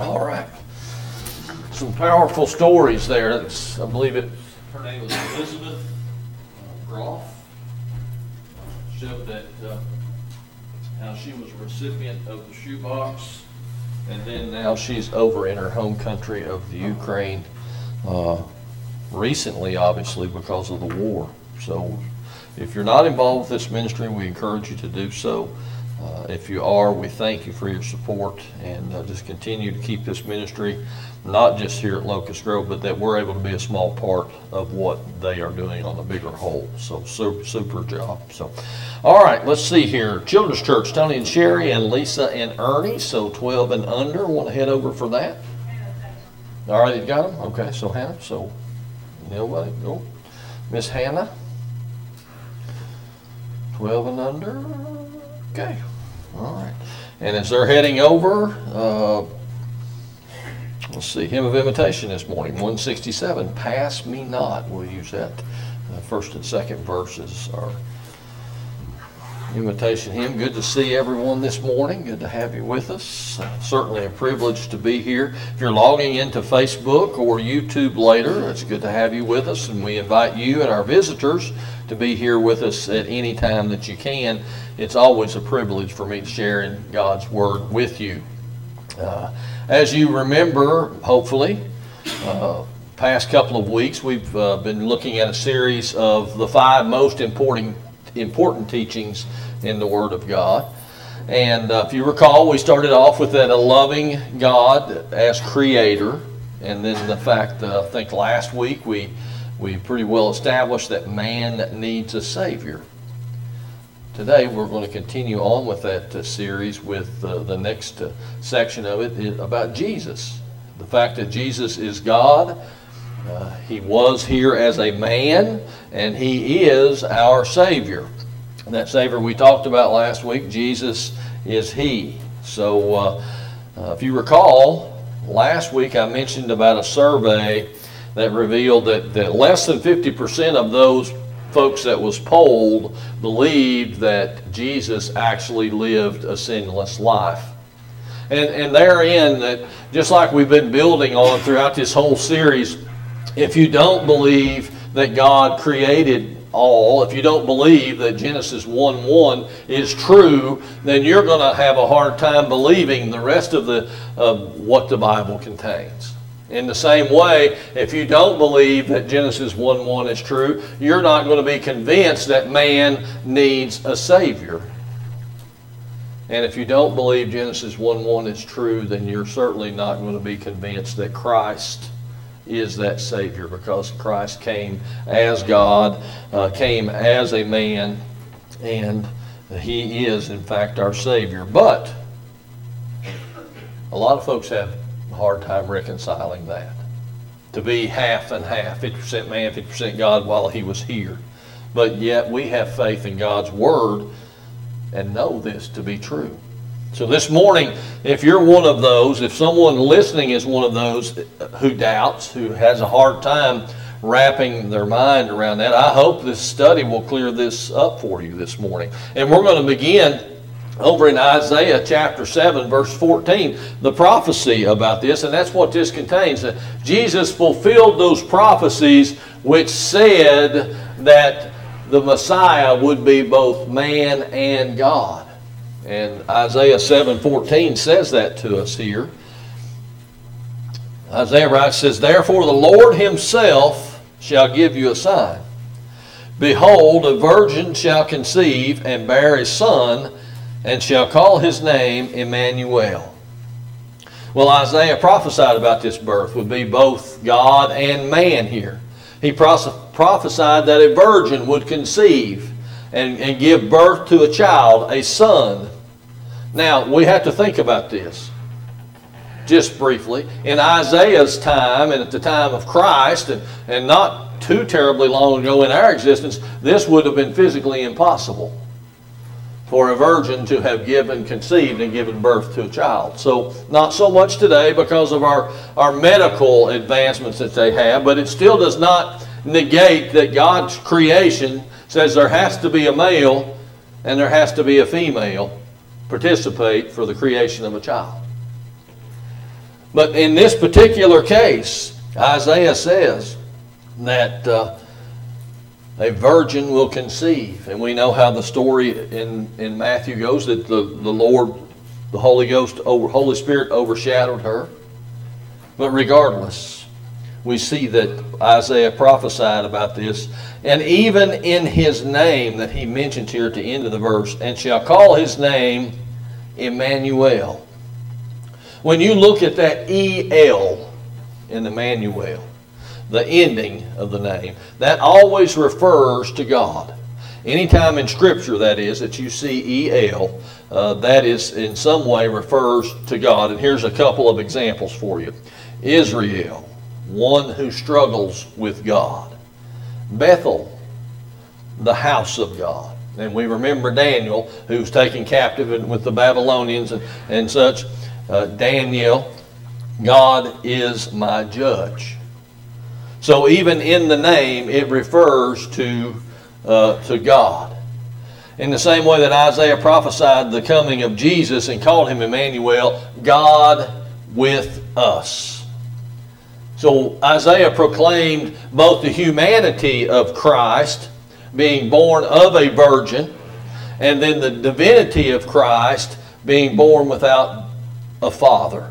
All right. Some powerful stories there. That's, I believe it. Her name was Elizabeth uh, Groff. Showed that uh, how she was a recipient of the shoebox, and then now she's over in her home country of the Ukraine. Uh, recently, obviously, because of the war. So, if you're not involved with this ministry, we encourage you to do so. Uh, If you are, we thank you for your support and uh, just continue to keep this ministry, not just here at Locust Grove, but that we're able to be a small part of what they are doing on the bigger whole. So super, super job. So, all right, let's see here. Children's Church, Tony and Sherry and Lisa and Ernie, so 12 and under. Want to head over for that? All right, you got them? Okay, so Hannah, so nobody, go. Miss Hannah? 12 and under? Okay, all right. And as they're heading over, uh, let's see, hymn of invitation this morning, 167, Pass Me Not. We'll use that. First and second verses are invitation hymn. Good to see everyone this morning. Good to have you with us. Uh, Certainly a privilege to be here. If you're logging into Facebook or YouTube later, it's good to have you with us, and we invite you and our visitors to be here with us at any time that you can. It's always a privilege for me to share in God's Word with you. Uh, As you remember, hopefully, uh, past couple of weeks, we've uh, been looking at a series of the five most important important teachings in the Word of God. And uh, if you recall, we started off with that a loving God as Creator, and then the fact uh, I think last week we we pretty well established that man needs a Savior. Today we're going to continue on with that uh, series with uh, the next uh, section of it about Jesus. The fact that Jesus is God, uh, He was here as a man, and He is our Savior. And that Savior we talked about last week, Jesus is He. So uh, uh, if you recall, last week I mentioned about a survey that revealed that, that less than 50% of those folks that was polled believed that Jesus actually lived a sinless life. And, and therein, that just like we've been building on throughout this whole series, if you don't believe that God created all, if you don't believe that Genesis 1 1 is true, then you're going to have a hard time believing the rest of the of what the Bible contains. In the same way, if you don't believe that Genesis 1 1 is true, you're not going to be convinced that man needs a Savior. And if you don't believe Genesis 1 1 is true, then you're certainly not going to be convinced that Christ is that Savior because Christ came as God, uh, came as a man, and He is, in fact, our Savior. But a lot of folks have a hard time reconciling that. To be half and half, 50% man, 50% God while He was here. But yet we have faith in God's Word and know this to be true. So this morning, if you're one of those, if someone listening is one of those who doubts, who has a hard time wrapping their mind around that, I hope this study will clear this up for you this morning. And we're going to begin over in Isaiah chapter 7, verse 14, the prophecy about this, and that's what this contains. That Jesus fulfilled those prophecies which said that the Messiah would be both man and God. And Isaiah 7:14 says that to us here. Isaiah writes, says, Therefore the Lord himself shall give you a sign. Behold, a virgin shall conceive and bear a son, and shall call his name Emmanuel. Well, Isaiah prophesied about this birth would be both God and man here. He prophesied that a virgin would conceive and, and give birth to a child, a son. Now, we have to think about this just briefly. In Isaiah's time and at the time of Christ, and, and not too terribly long ago in our existence, this would have been physically impossible for a virgin to have given, conceived, and given birth to a child. So, not so much today because of our, our medical advancements that they have, but it still does not negate that God's creation says there has to be a male and there has to be a female participate for the creation of a child. But in this particular case, Isaiah says that uh, a virgin will conceive. And we know how the story in, in Matthew goes that the, the Lord, the Holy Ghost, over, Holy Spirit overshadowed her. But regardless, we see that Isaiah prophesied about this. And even in his name that he mentions here at the end of the verse, and shall call his name Emmanuel. When you look at that EL in Emmanuel, the ending of the name, that always refers to God. Anytime in Scripture, that is, that you see EL, uh, that is in some way refers to God. And here's a couple of examples for you Israel, one who struggles with God. Bethel, the house of God. And we remember Daniel, who was taken captive with the Babylonians and, and such. Uh, Daniel, God is my judge. So even in the name, it refers to, uh, to God. In the same way that Isaiah prophesied the coming of Jesus and called him Emmanuel, God with us. So Isaiah proclaimed both the humanity of Christ, being born of a virgin, and then the divinity of Christ, being born without a father,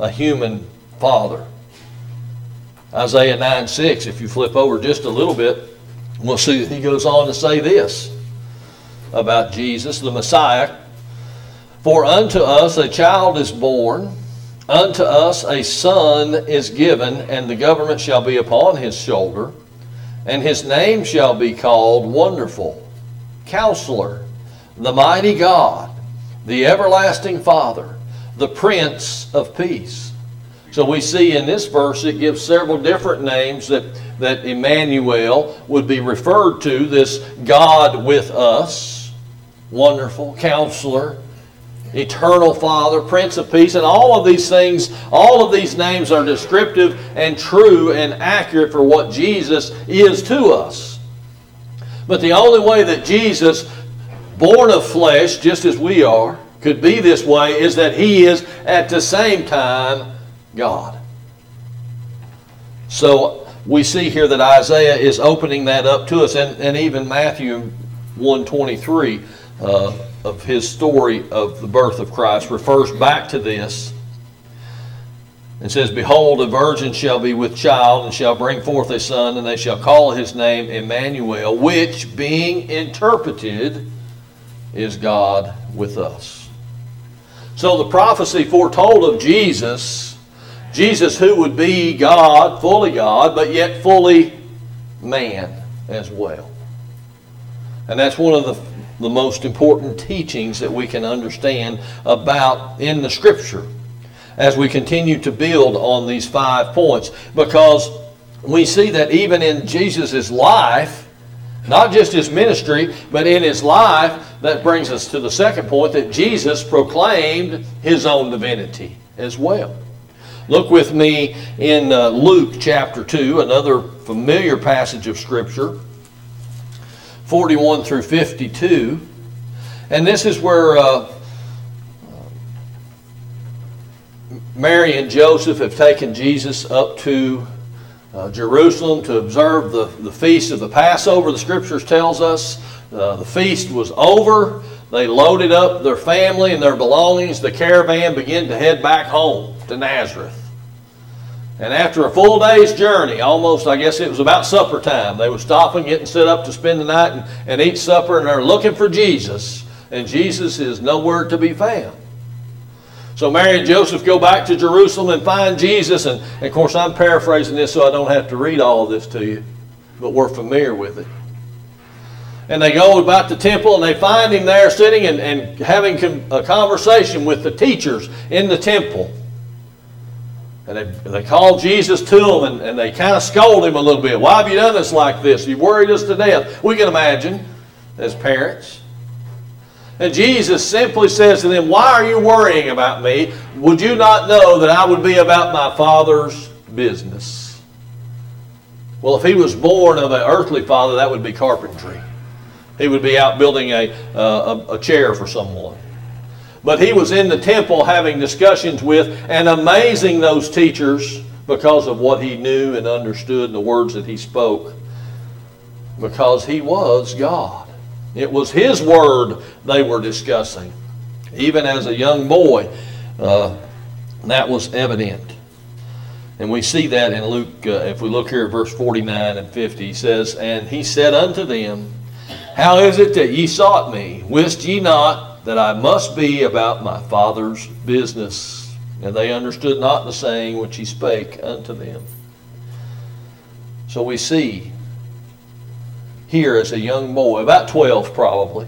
a human father. Isaiah 9 6, if you flip over just a little bit, we'll see he goes on to say this about Jesus, the Messiah. For unto us a child is born, unto us a son is given, and the government shall be upon his shoulder, and his name shall be called Wonderful, Counselor, the Mighty God, the Everlasting Father, the Prince of Peace. So we see in this verse it gives several different names that, that Emmanuel would be referred to this God with us, wonderful counselor, eternal Father, Prince of Peace, and all of these things, all of these names are descriptive and true and accurate for what Jesus is to us. But the only way that Jesus, born of flesh, just as we are, could be this way is that he is at the same time God. So we see here that Isaiah is opening that up to us, and, and even Matthew 123 uh, of his story of the birth of Christ refers back to this. and says, Behold, a virgin shall be with child, and shall bring forth a son, and they shall call his name Emmanuel, which, being interpreted, is God with us. So the prophecy foretold of Jesus Jesus, who would be God, fully God, but yet fully man as well. And that's one of the, the most important teachings that we can understand about in the Scripture as we continue to build on these five points. Because we see that even in Jesus' life, not just his ministry, but in his life, that brings us to the second point that Jesus proclaimed his own divinity as well. Look with me in uh, Luke chapter 2, another familiar passage of Scripture, 41 through 52. And this is where uh, Mary and Joseph have taken Jesus up to uh, Jerusalem to observe the, the feast of the Passover. The Scriptures tells us uh, the feast was over. They loaded up their family and their belongings. The caravan began to head back home to Nazareth. And after a full day's journey, almost, I guess it was about supper time, they were stopping, getting set up to spend the night and, and eat supper, and they're looking for Jesus. And Jesus is nowhere to be found. So Mary and Joseph go back to Jerusalem and find Jesus. And, and of course, I'm paraphrasing this so I don't have to read all of this to you, but we're familiar with it. And they go about the temple and they find him there sitting and, and having a conversation with the teachers in the temple. And they, they call Jesus to them and, and they kind of scold him a little bit. Why have you done this like this? You've worried us to death. We can imagine as parents. And Jesus simply says to them, Why are you worrying about me? Would you not know that I would be about my Father's business? Well, if he was born of an earthly father, that would be carpentry. He would be out building a, uh, a, a chair for someone. But he was in the temple having discussions with and amazing those teachers because of what he knew and understood and the words that he spoke. Because he was God. It was his word they were discussing. Even as a young boy, uh, that was evident. And we see that in Luke, uh, if we look here at verse 49 and 50, he says, And he said unto them, How is it that ye sought me? Wist ye not that I must be about my Father's business? And they understood not the saying which he spake unto them. So we see here as a young boy, about 12 probably,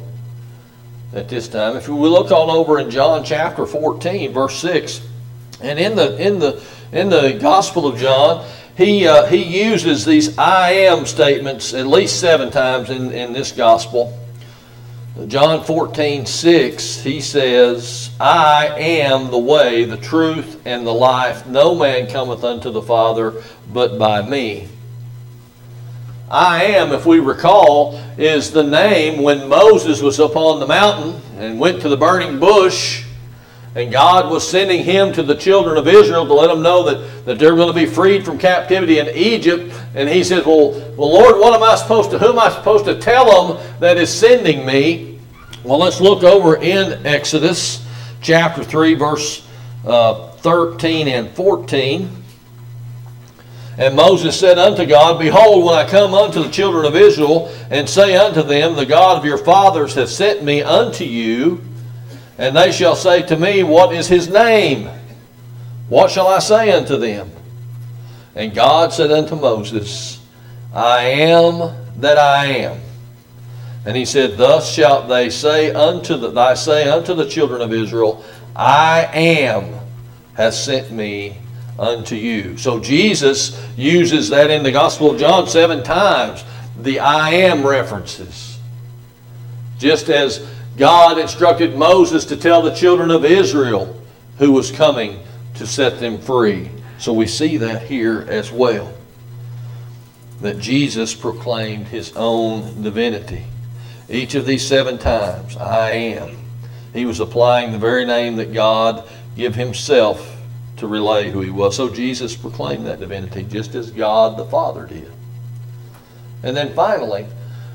at this time. If we look on over in John chapter 14, verse 6, and in the in the in the Gospel of John, he uh, he uses these I am statements at least seven times in, in this gospel. John 14, 6, he says, I am the way, the truth, and the life. No man cometh unto the Father but by me. I am, if we recall, is the name when Moses was upon the mountain and went to the burning bush, and God was sending him to the children of Israel to let them know that, that they're going to be freed from captivity in Egypt. And he says, well, well, Lord, what am I supposed to, who am I supposed to tell them that is sending me? Well, let's look over in Exodus chapter 3, verse uh, 13 and 14. And Moses said unto God, Behold, when I come unto the children of Israel, and say unto them, The God of your fathers hath sent me unto you, and they shall say to me, What is his name? What shall I say unto them? And God said unto Moses, I am that I am. And he said, Thus shalt they say unto the, thy say unto the children of Israel, I am hath sent me unto you. So Jesus uses that in the Gospel of John seven times, the I am references. Just as God instructed Moses to tell the children of Israel who was coming to set them free. So we see that here as well. That Jesus proclaimed his own divinity. Each of these seven times, I am. He was applying the very name that God give himself to relay who he was. So Jesus proclaimed that divinity just as God the Father did. And then finally,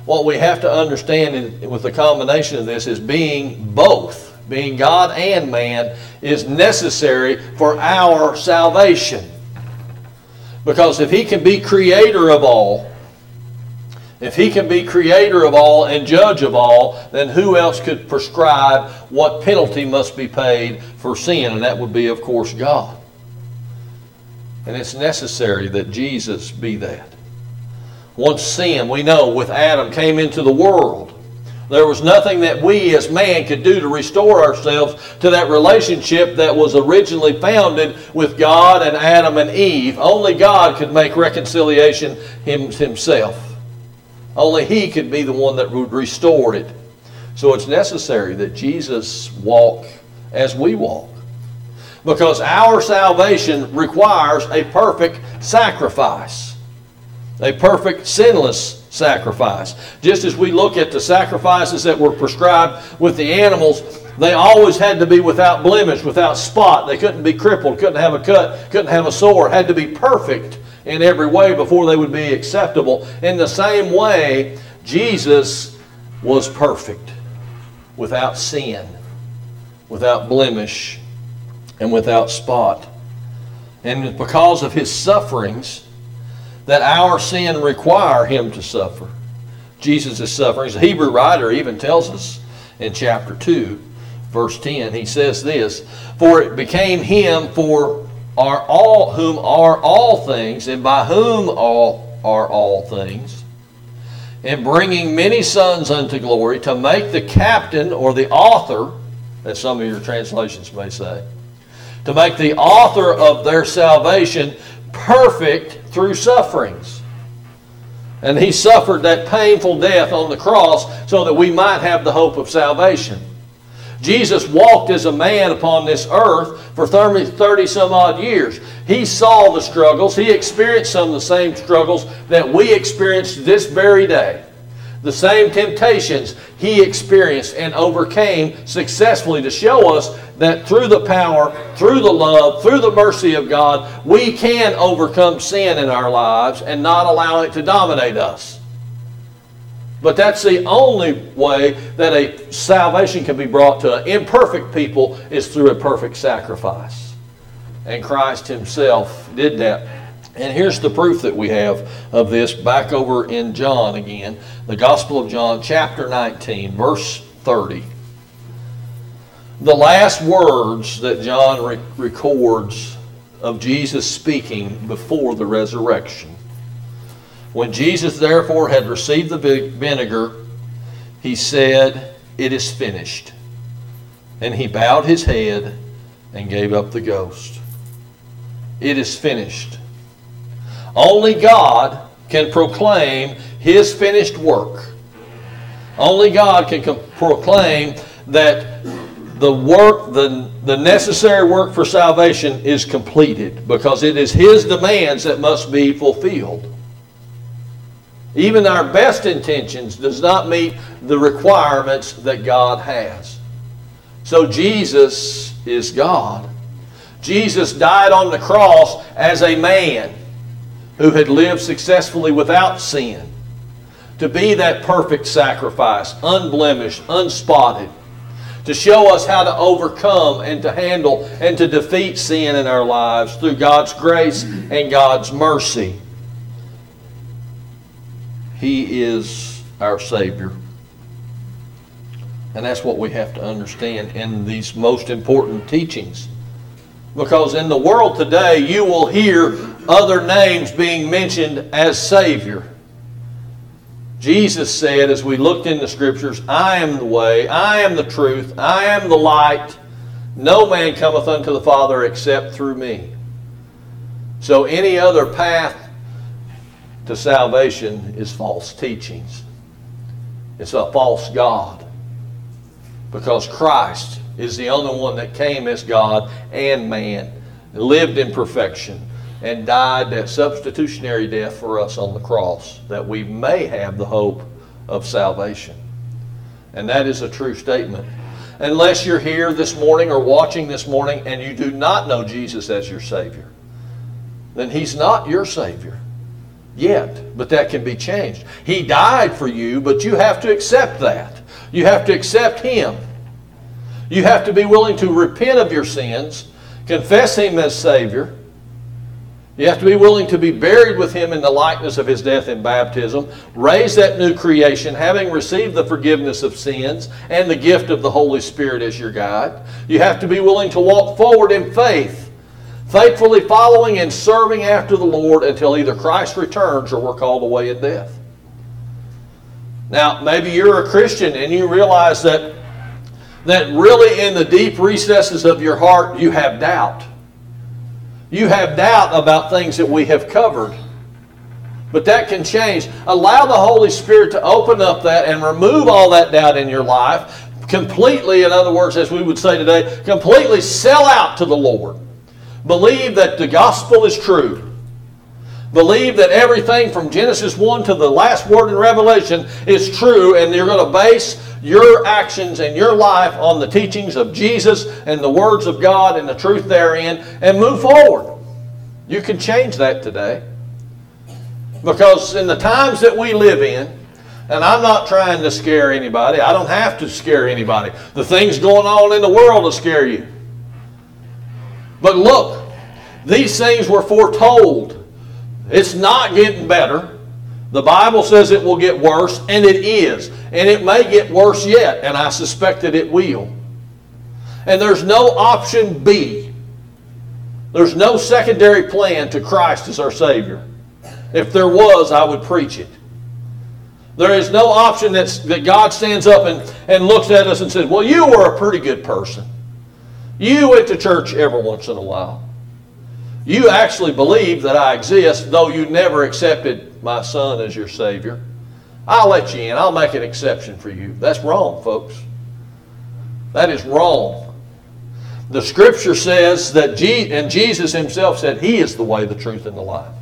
what we have to understand in, with the combination of this is being both, being God and man, is necessary for our salvation. Because if he can be creator of all, if he can be creator of all and judge of all, then who else could prescribe what penalty must be paid for sin? And that would be, of course, God. And it's necessary that Jesus be that. Once sin, we know, with Adam came into the world, there was nothing that we as man could do to restore ourselves to that relationship that was originally founded with God and Adam and Eve. Only God could make reconciliation himself. Only He could be the one that would restore it. So it's necessary that Jesus walk as we walk. Because our salvation requires a perfect sacrifice, a perfect sinless sacrifice. Just as we look at the sacrifices that were prescribed with the animals, they always had to be without blemish, without spot. They couldn't be crippled, couldn't have a cut, couldn't have a sore, had to be perfect in every way before they would be acceptable. In the same way, Jesus was perfect, without sin, without blemish, and without spot. And because of his sufferings, that our sin require him to suffer. Jesus' is sufferings. The Hebrew writer even tells us in chapter 2, verse 10, he says this, For it became him for are all whom are all things, and by whom all are all things, and bringing many sons unto glory, to make the captain or the author, as some of your translations may say, to make the author of their salvation perfect through sufferings. And he suffered that painful death on the cross so that we might have the hope of salvation. Jesus walked as a man upon this earth for 30, 30 some odd years. He saw the struggles. He experienced some of the same struggles that we experience this very day. The same temptations he experienced and overcame successfully to show us that through the power, through the love, through the mercy of God, we can overcome sin in our lives and not allow it to dominate us. But that's the only way that a salvation can be brought to imperfect people is through a perfect sacrifice. And Christ himself did that. And here's the proof that we have of this back over in John again, the Gospel of John, chapter 19, verse 30. The last words that John re- records of Jesus speaking before the resurrection. When Jesus therefore had received the vinegar, he said, It is finished. And he bowed his head and gave up the ghost. It is finished. Only God can proclaim his finished work. Only God can proclaim that the work, the, the necessary work for salvation is completed because it is his demands that must be fulfilled. Even our best intentions does not meet the requirements that God has. So Jesus is God. Jesus died on the cross as a man who had lived successfully without sin to be that perfect sacrifice, unblemished, unspotted, to show us how to overcome and to handle and to defeat sin in our lives through God's grace and God's mercy. He is our Savior. And that's what we have to understand in these most important teachings. Because in the world today, you will hear other names being mentioned as Savior. Jesus said, as we looked in the Scriptures, I am the way, I am the truth, I am the light. No man cometh unto the Father except through me. So any other path to salvation is false teachings. It's a false God. Because Christ is the only one that came as God and man, lived in perfection, and died that substitutionary death for us on the cross, that we may have the hope of salvation. And that is a true statement. Unless you're here this morning or watching this morning and you do not know Jesus as your Savior, then He's not your Savior yet, but that can be changed. He died for you, but you have to accept that. You have to accept Him. You have to be willing to repent of your sins, confess Him as Savior. You have to be willing to be buried with Him in the likeness of His death in baptism, raise that new creation, having received the forgiveness of sins and the gift of the Holy Spirit as your guide. You have to be willing to walk forward in faith faithfully following and serving after the Lord until either Christ returns or we're called away in death. Now, maybe you're a Christian and you realize that, that really in the deep recesses of your heart you have doubt. You have doubt about things that we have covered. But that can change. Allow the Holy Spirit to open up that and remove all that doubt in your life completely, in other words, as we would say today, completely sell out to the Lord. Believe that the gospel is true. Believe that everything from Genesis 1 to the last word in Revelation is true, and you're going to base your actions and your life on the teachings of Jesus and the words of God and the truth therein, and move forward. You can change that today. Because in the times that we live in, and I'm not trying to scare anybody, I don't have to scare anybody. The things going on in the world will scare you. But look, these things were foretold. It's not getting better. The Bible says it will get worse, and it is. And it may get worse yet, and I suspect that it will. And there's no option B. There's no secondary plan to Christ as our Savior. If there was, I would preach it. There is no option that's, that God stands up and, and looks at us and says, Well, you were a pretty good person. You went to church every once in a while. You actually believe that I exist, though you never accepted my son as your Savior. I'll let you in. I'll make an exception for you. That's wrong, folks. That is wrong. The scripture says that, Je- and Jesus himself said, He is the way, the truth, and the life.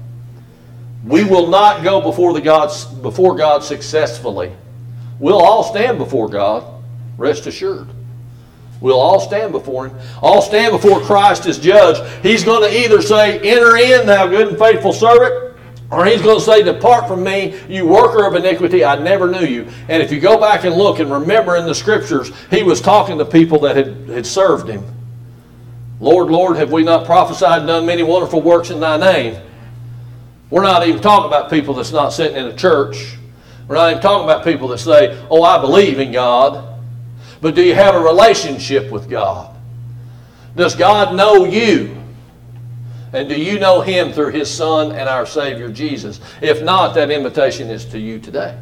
We will not go before, the God, before God successfully We'll all stand before God, rest assured. We'll all stand before Him. All stand before Christ as judge. He's going to either say, Enter in, thou good and faithful servant, or He's going to say, Depart from me, you worker of iniquity, I never knew you. And if you go back and look and remember in the scriptures, He was talking to people that had, had served Him. Lord, Lord, have we not prophesied and done many wonderful works in Thy name? We're not even talking about people that's not sitting in a church. We're not even talking about people that say, Oh, I believe in God. But do you have a relationship with God? Does God know you? And do you know Him through His Son and our Savior Jesus? If not, that invitation is to you today.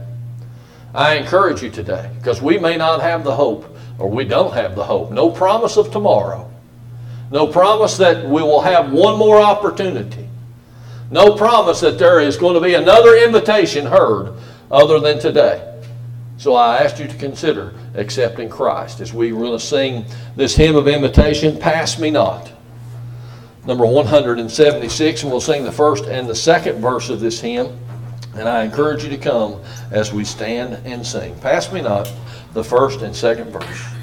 I encourage you today because we may not have the hope or we don't have the hope. No promise of tomorrow. No promise that we will have one more opportunity. No promise that there is going to be another invitation heard other than today. So I asked you to consider accepting Christ as we to sing this hymn of invitation, Pass Me Not. Number 176, and we'll sing the first and the second verse of this hymn. And I encourage you to come as we stand and sing. Pass me not the first and second verse.